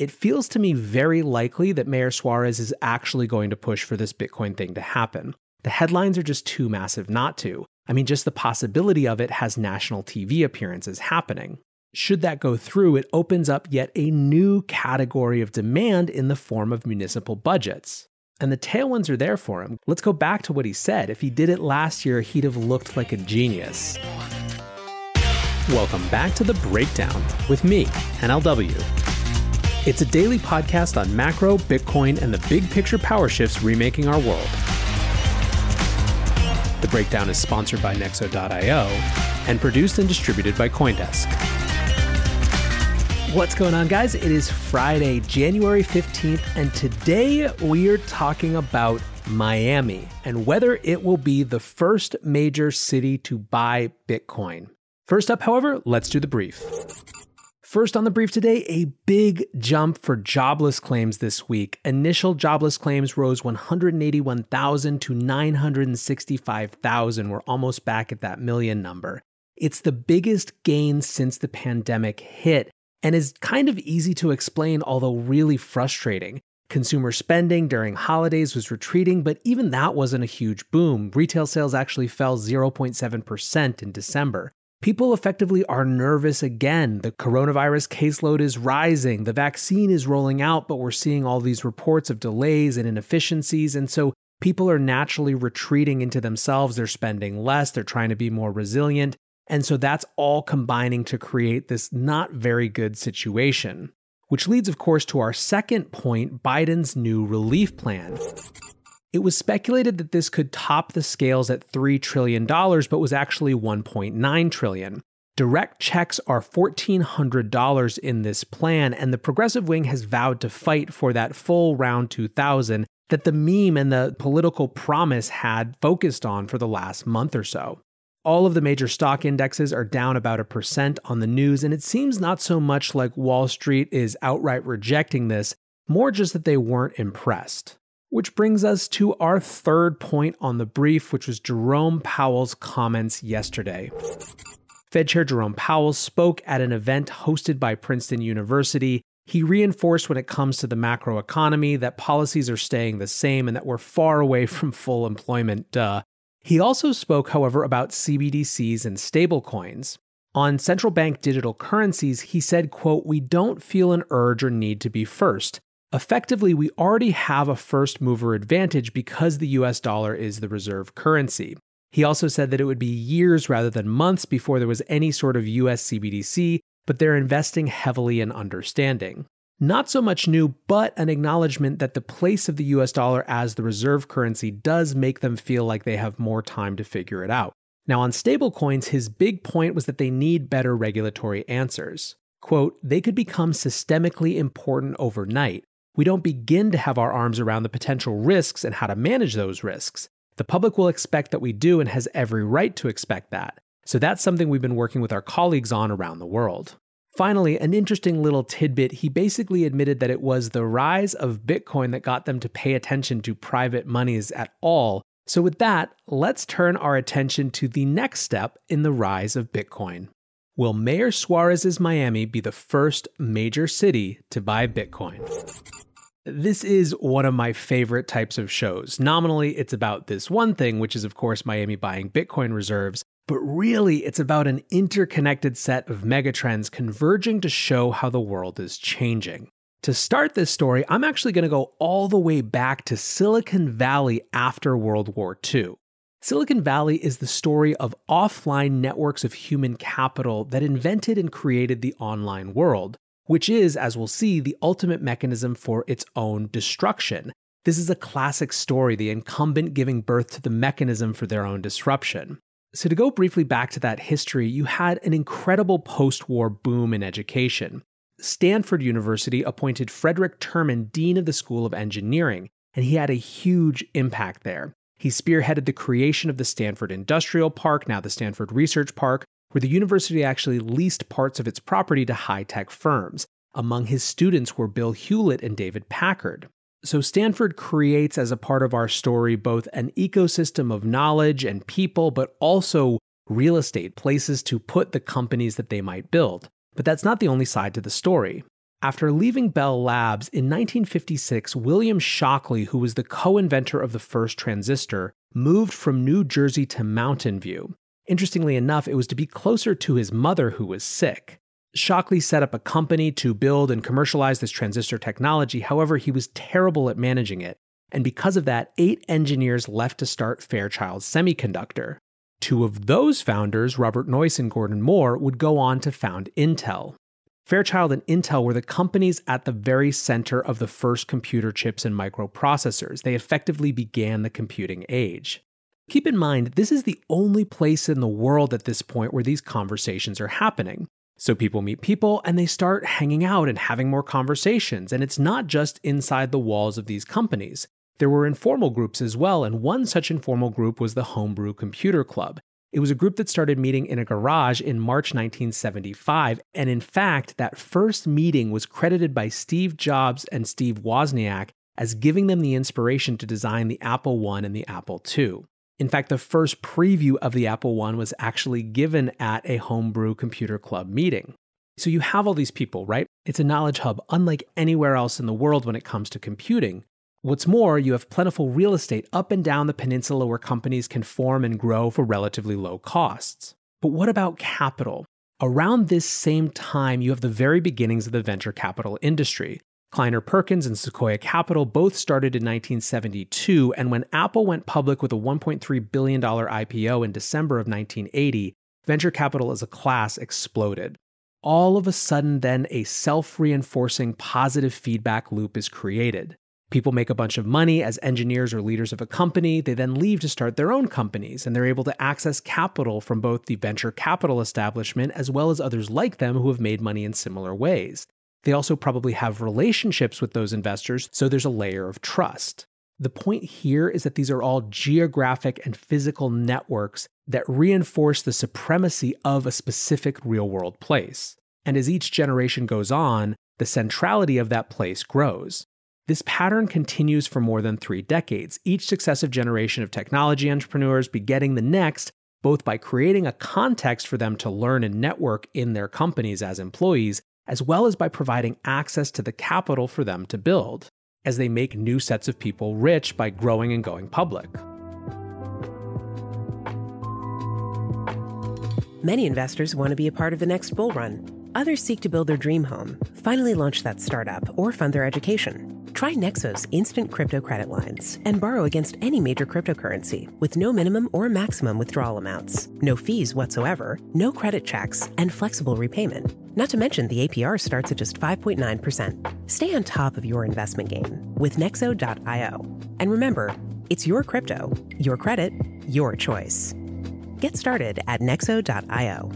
it feels to me very likely that Mayor Suarez is actually going to push for this Bitcoin thing to happen. The headlines are just too massive not to. I mean, just the possibility of it has national TV appearances happening. Should that go through, it opens up yet a new category of demand in the form of municipal budgets. And the tailwinds are there for him. Let's go back to what he said. If he did it last year, he'd have looked like a genius. Welcome back to The Breakdown with me, NLW. It's a daily podcast on macro, Bitcoin, and the big picture power shifts remaking our world. The Breakdown is sponsored by Nexo.io and produced and distributed by Coindesk. What's going on, guys? It is Friday, January 15th, and today we are talking about Miami and whether it will be the first major city to buy Bitcoin. First up, however, let's do the brief. First on the brief today, a big jump for jobless claims this week. Initial jobless claims rose 181,000 to 965,000. We're almost back at that million number. It's the biggest gain since the pandemic hit and is kind of easy to explain, although really frustrating. Consumer spending during holidays was retreating, but even that wasn't a huge boom. Retail sales actually fell 0.7% in December. People effectively are nervous again. The coronavirus caseload is rising. The vaccine is rolling out, but we're seeing all these reports of delays and inefficiencies. And so people are naturally retreating into themselves. They're spending less, they're trying to be more resilient. And so that's all combining to create this not very good situation. Which leads, of course, to our second point Biden's new relief plan. It was speculated that this could top the scales at $3 trillion, but was actually 1.9 trillion. Direct checks are $1,400 in this plan, and the progressive wing has vowed to fight for that full round 2000 that the meme and the political promise had focused on for the last month or so. All of the major stock indexes are down about a percent on the news, and it seems not so much like Wall Street is outright rejecting this, more just that they weren't impressed. Which brings us to our third point on the brief, which was Jerome Powell's comments yesterday. Fed Chair Jerome Powell spoke at an event hosted by Princeton University. He reinforced when it comes to the macroeconomy that policies are staying the same and that we're far away from full employment. Duh. He also spoke, however, about CBDCs and stablecoins. On central bank digital currencies, he said, quote, "We don't feel an urge or need to be first. Effectively, we already have a first mover advantage because the US dollar is the reserve currency." He also said that it would be years rather than months before there was any sort of US CBDC, but they're investing heavily in understanding. Not so much new, but an acknowledgement that the place of the US dollar as the reserve currency does make them feel like they have more time to figure it out. Now, on stablecoins, his big point was that they need better regulatory answers. Quote, they could become systemically important overnight. We don't begin to have our arms around the potential risks and how to manage those risks. The public will expect that we do and has every right to expect that. So that's something we've been working with our colleagues on around the world. Finally, an interesting little tidbit he basically admitted that it was the rise of Bitcoin that got them to pay attention to private monies at all. So, with that, let's turn our attention to the next step in the rise of Bitcoin. Will Mayor Suarez's Miami be the first major city to buy Bitcoin? This is one of my favorite types of shows. Nominally, it's about this one thing, which is, of course, Miami buying Bitcoin reserves but really it's about an interconnected set of megatrends converging to show how the world is changing. To start this story, I'm actually going to go all the way back to Silicon Valley after World War II. Silicon Valley is the story of offline networks of human capital that invented and created the online world, which is, as we'll see, the ultimate mechanism for its own destruction. This is a classic story, the incumbent giving birth to the mechanism for their own disruption. So, to go briefly back to that history, you had an incredible post war boom in education. Stanford University appointed Frederick Terman Dean of the School of Engineering, and he had a huge impact there. He spearheaded the creation of the Stanford Industrial Park, now the Stanford Research Park, where the university actually leased parts of its property to high tech firms. Among his students were Bill Hewlett and David Packard. So, Stanford creates as a part of our story both an ecosystem of knowledge and people, but also real estate, places to put the companies that they might build. But that's not the only side to the story. After leaving Bell Labs in 1956, William Shockley, who was the co inventor of the first transistor, moved from New Jersey to Mountain View. Interestingly enough, it was to be closer to his mother who was sick. Shockley set up a company to build and commercialize this transistor technology. However, he was terrible at managing it. And because of that, eight engineers left to start Fairchild Semiconductor. Two of those founders, Robert Noyce and Gordon Moore, would go on to found Intel. Fairchild and Intel were the companies at the very center of the first computer chips and microprocessors. They effectively began the computing age. Keep in mind, this is the only place in the world at this point where these conversations are happening. So people meet people and they start hanging out and having more conversations. And it's not just inside the walls of these companies. There were informal groups as well, and one such informal group was the Homebrew Computer Club. It was a group that started meeting in a garage in March 1975, and in fact, that first meeting was credited by Steve Jobs and Steve Wozniak as giving them the inspiration to design the Apple I and the Apple II. In fact, the first preview of the Apple I was actually given at a homebrew computer club meeting. So you have all these people, right? It's a knowledge hub unlike anywhere else in the world when it comes to computing. What's more, you have plentiful real estate up and down the peninsula where companies can form and grow for relatively low costs. But what about capital? Around this same time, you have the very beginnings of the venture capital industry. Kleiner Perkins and Sequoia Capital both started in 1972, and when Apple went public with a $1.3 billion IPO in December of 1980, venture capital as a class exploded. All of a sudden, then, a self reinforcing positive feedback loop is created. People make a bunch of money as engineers or leaders of a company. They then leave to start their own companies, and they're able to access capital from both the venture capital establishment as well as others like them who have made money in similar ways. They also probably have relationships with those investors, so there's a layer of trust. The point here is that these are all geographic and physical networks that reinforce the supremacy of a specific real world place. And as each generation goes on, the centrality of that place grows. This pattern continues for more than three decades, each successive generation of technology entrepreneurs begetting the next, both by creating a context for them to learn and network in their companies as employees, as well as by providing access to the capital for them to build, as they make new sets of people rich by growing and going public. Many investors want to be a part of the next bull run. Others seek to build their dream home, finally launch that startup, or fund their education. Try Nexo's instant crypto credit lines and borrow against any major cryptocurrency with no minimum or maximum withdrawal amounts, no fees whatsoever, no credit checks, and flexible repayment. Not to mention the APR starts at just 5.9%. Stay on top of your investment game with Nexo.io. And remember, it's your crypto, your credit, your choice. Get started at Nexo.io.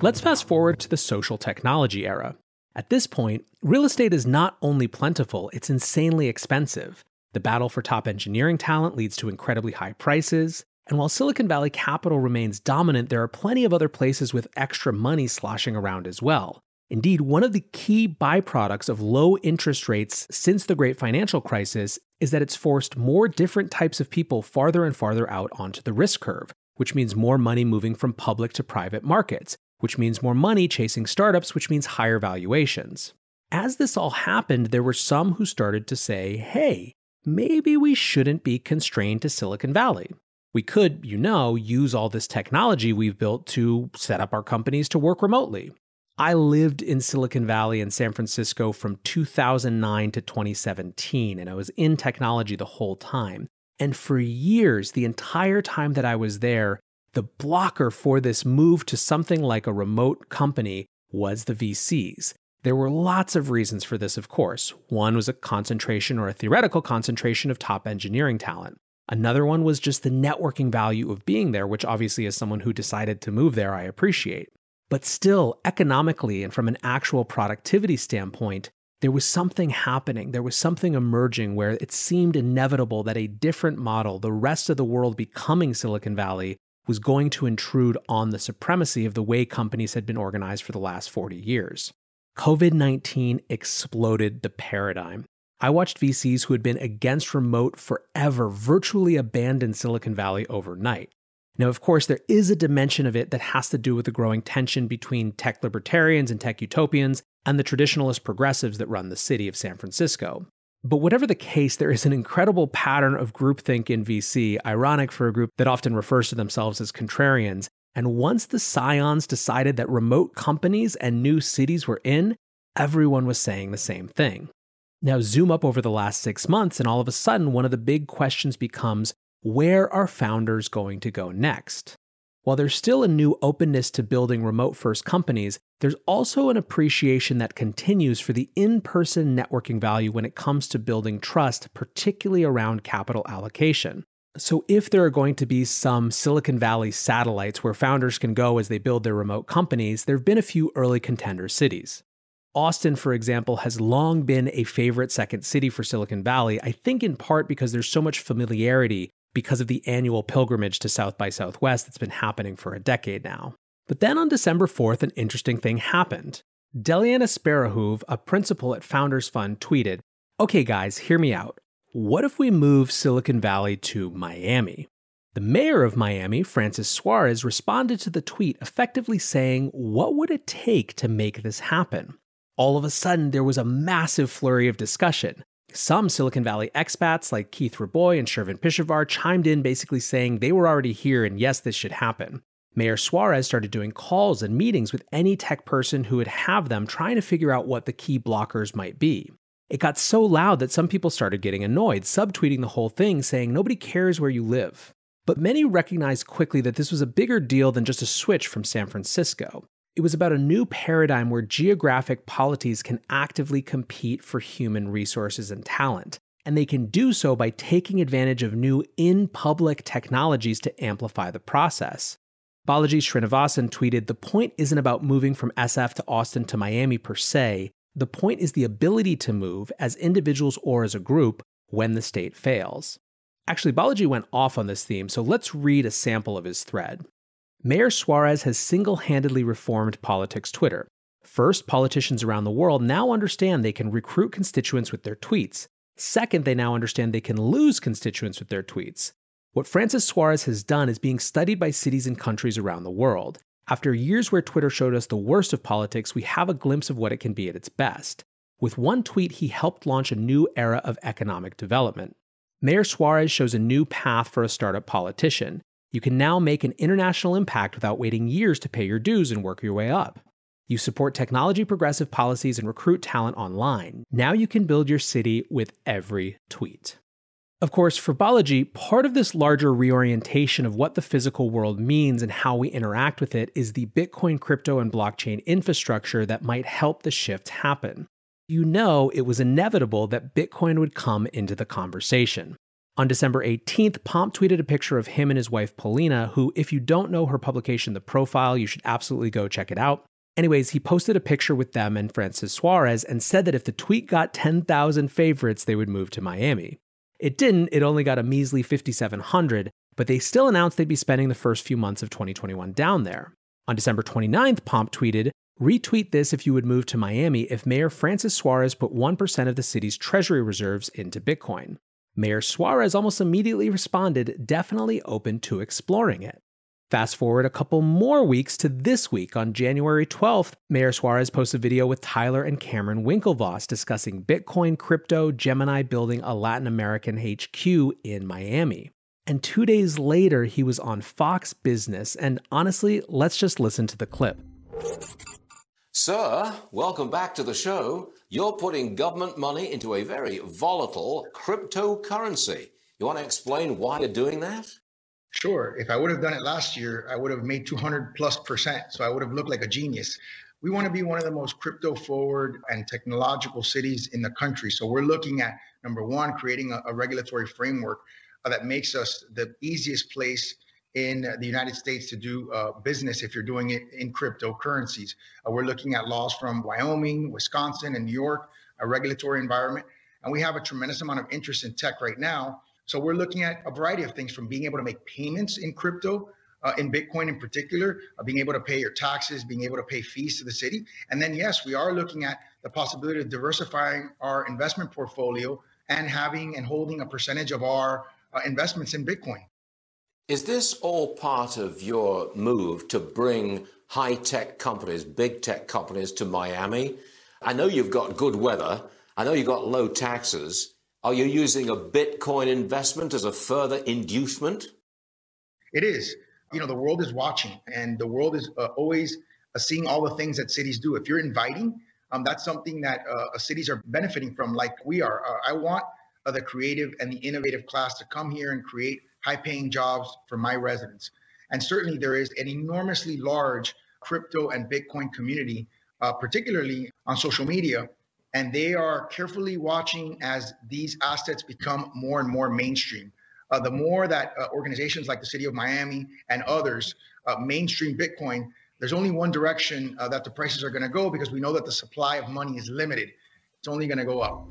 Let's fast forward to the social technology era. At this point, real estate is not only plentiful, it's insanely expensive. The battle for top engineering talent leads to incredibly high prices. And while Silicon Valley capital remains dominant, there are plenty of other places with extra money sloshing around as well. Indeed, one of the key byproducts of low interest rates since the great financial crisis is that it's forced more different types of people farther and farther out onto the risk curve, which means more money moving from public to private markets, which means more money chasing startups, which means higher valuations. As this all happened, there were some who started to say, hey, maybe we shouldn't be constrained to Silicon Valley. We could, you know, use all this technology we've built to set up our companies to work remotely. I lived in Silicon Valley and San Francisco from 2009 to 2017, and I was in technology the whole time. And for years, the entire time that I was there, the blocker for this move to something like a remote company was the VCs. There were lots of reasons for this, of course. One was a concentration or a theoretical concentration of top engineering talent. Another one was just the networking value of being there, which obviously, as someone who decided to move there, I appreciate. But still, economically and from an actual productivity standpoint, there was something happening. There was something emerging where it seemed inevitable that a different model, the rest of the world becoming Silicon Valley, was going to intrude on the supremacy of the way companies had been organized for the last 40 years. COVID 19 exploded the paradigm. I watched VCs who had been against remote forever virtually abandon Silicon Valley overnight. Now, of course, there is a dimension of it that has to do with the growing tension between tech libertarians and tech utopians and the traditionalist progressives that run the city of San Francisco. But whatever the case, there is an incredible pattern of groupthink in VC, ironic for a group that often refers to themselves as contrarians. And once the scions decided that remote companies and new cities were in, everyone was saying the same thing. Now, zoom up over the last six months, and all of a sudden, one of the big questions becomes where are founders going to go next? While there's still a new openness to building remote first companies, there's also an appreciation that continues for the in person networking value when it comes to building trust, particularly around capital allocation. So, if there are going to be some Silicon Valley satellites where founders can go as they build their remote companies, there have been a few early contender cities. Austin, for example, has long been a favorite second city for Silicon Valley, I think in part because there's so much familiarity because of the annual pilgrimage to South by Southwest that's been happening for a decade now. But then on December 4th, an interesting thing happened. Delian Asparouhov, a principal at Founders Fund, tweeted, Okay, guys, hear me out. What if we move Silicon Valley to Miami? The mayor of Miami, Francis Suarez, responded to the tweet effectively saying, What would it take to make this happen? All of a sudden, there was a massive flurry of discussion. Some Silicon Valley expats like Keith Rabois and Shervin Pishevar chimed in basically saying they were already here and yes, this should happen. Mayor Suarez started doing calls and meetings with any tech person who would have them trying to figure out what the key blockers might be. It got so loud that some people started getting annoyed, subtweeting the whole thing, saying nobody cares where you live. But many recognized quickly that this was a bigger deal than just a switch from San Francisco. It was about a new paradigm where geographic polities can actively compete for human resources and talent. And they can do so by taking advantage of new in public technologies to amplify the process. Balaji Srinivasan tweeted The point isn't about moving from SF to Austin to Miami per se. The point is the ability to move as individuals or as a group when the state fails. Actually, Balaji went off on this theme, so let's read a sample of his thread. Mayor Suarez has single handedly reformed politics Twitter. First, politicians around the world now understand they can recruit constituents with their tweets. Second, they now understand they can lose constituents with their tweets. What Francis Suarez has done is being studied by cities and countries around the world. After years where Twitter showed us the worst of politics, we have a glimpse of what it can be at its best. With one tweet, he helped launch a new era of economic development. Mayor Suarez shows a new path for a startup politician. You can now make an international impact without waiting years to pay your dues and work your way up. You support technology progressive policies and recruit talent online. Now you can build your city with every tweet. Of course, for Balaji, part of this larger reorientation of what the physical world means and how we interact with it is the Bitcoin, crypto, and blockchain infrastructure that might help the shift happen. You know, it was inevitable that Bitcoin would come into the conversation. On December 18th, Pomp tweeted a picture of him and his wife Polina, who, if you don't know her publication, The Profile, you should absolutely go check it out. Anyways, he posted a picture with them and Francis Suarez and said that if the tweet got 10,000 favorites, they would move to Miami. It didn't, it only got a measly 5,700, but they still announced they'd be spending the first few months of 2021 down there. On December 29th, Pomp tweeted, Retweet this if you would move to Miami if Mayor Francis Suarez put 1% of the city's treasury reserves into Bitcoin. Mayor Suarez almost immediately responded, definitely open to exploring it. Fast forward a couple more weeks to this week. On January 12th, Mayor Suarez posted a video with Tyler and Cameron Winklevoss discussing Bitcoin, crypto, Gemini building a Latin American HQ in Miami. And two days later, he was on Fox Business. And honestly, let's just listen to the clip. Sir, welcome back to the show. You're putting government money into a very volatile cryptocurrency. You want to explain why you're doing that? Sure. If I would have done it last year, I would have made 200 plus percent. So I would have looked like a genius. We want to be one of the most crypto forward and technological cities in the country. So we're looking at number one, creating a, a regulatory framework that makes us the easiest place in the United States to do uh, business if you're doing it in cryptocurrencies. Uh, we're looking at laws from Wyoming, Wisconsin, and New York, a regulatory environment. And we have a tremendous amount of interest in tech right now. So we're looking at a variety of things from being able to make payments in crypto, uh, in Bitcoin in particular, uh, being able to pay your taxes, being able to pay fees to the city. And then, yes, we are looking at the possibility of diversifying our investment portfolio and having and holding a percentage of our uh, investments in Bitcoin. Is this all part of your move to bring high tech companies, big tech companies to Miami? I know you've got good weather. I know you've got low taxes. Are you using a Bitcoin investment as a further inducement? It is. You know, the world is watching and the world is uh, always uh, seeing all the things that cities do. If you're inviting, um, that's something that uh, cities are benefiting from, like we are. Uh, I want uh, the creative and the innovative class to come here and create high paying jobs for my residents. And certainly there is an enormously large crypto and Bitcoin community, uh, particularly on social media, and they are carefully watching as these assets become more and more mainstream. Uh, the more that uh, organizations like the city of Miami and others uh, mainstream Bitcoin, there's only one direction uh, that the prices are going to go because we know that the supply of money is limited. It's only going to go up.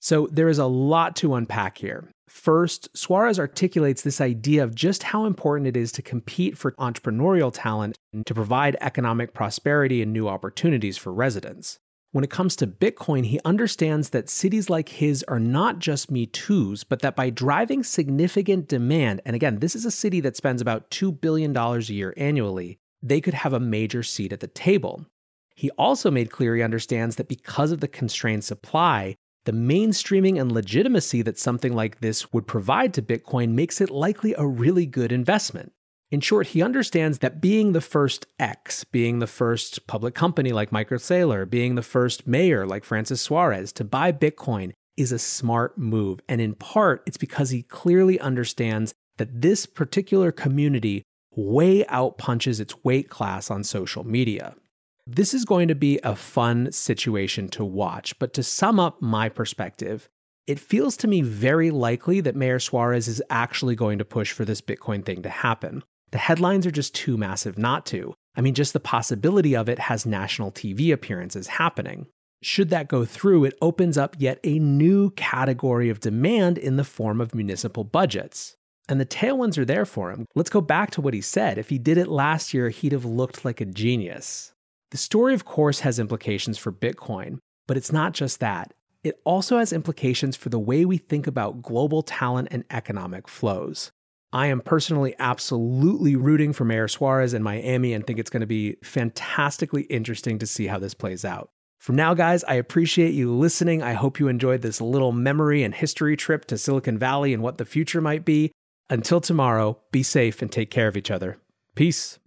So there is a lot to unpack here. First, Suarez articulates this idea of just how important it is to compete for entrepreneurial talent and to provide economic prosperity and new opportunities for residents. When it comes to Bitcoin, he understands that cities like his are not just Me Too's, but that by driving significant demand, and again, this is a city that spends about $2 billion a year annually, they could have a major seat at the table. He also made clear he understands that because of the constrained supply, the mainstreaming and legitimacy that something like this would provide to Bitcoin makes it likely a really good investment. In short, he understands that being the first X, being the first public company like Michael Saylor, being the first mayor like Francis Suarez to buy Bitcoin is a smart move. And in part, it's because he clearly understands that this particular community way outpunches its weight class on social media. This is going to be a fun situation to watch, but to sum up my perspective, it feels to me very likely that Mayor Suarez is actually going to push for this Bitcoin thing to happen. The headlines are just too massive not to. I mean, just the possibility of it has national TV appearances happening. Should that go through, it opens up yet a new category of demand in the form of municipal budgets. And the tailwinds are there for him. Let's go back to what he said. If he did it last year, he'd have looked like a genius. The story, of course, has implications for Bitcoin, but it's not just that. It also has implications for the way we think about global talent and economic flows. I am personally absolutely rooting for Mayor Suarez in Miami and think it's going to be fantastically interesting to see how this plays out. For now, guys, I appreciate you listening. I hope you enjoyed this little memory and history trip to Silicon Valley and what the future might be. Until tomorrow, be safe and take care of each other. Peace.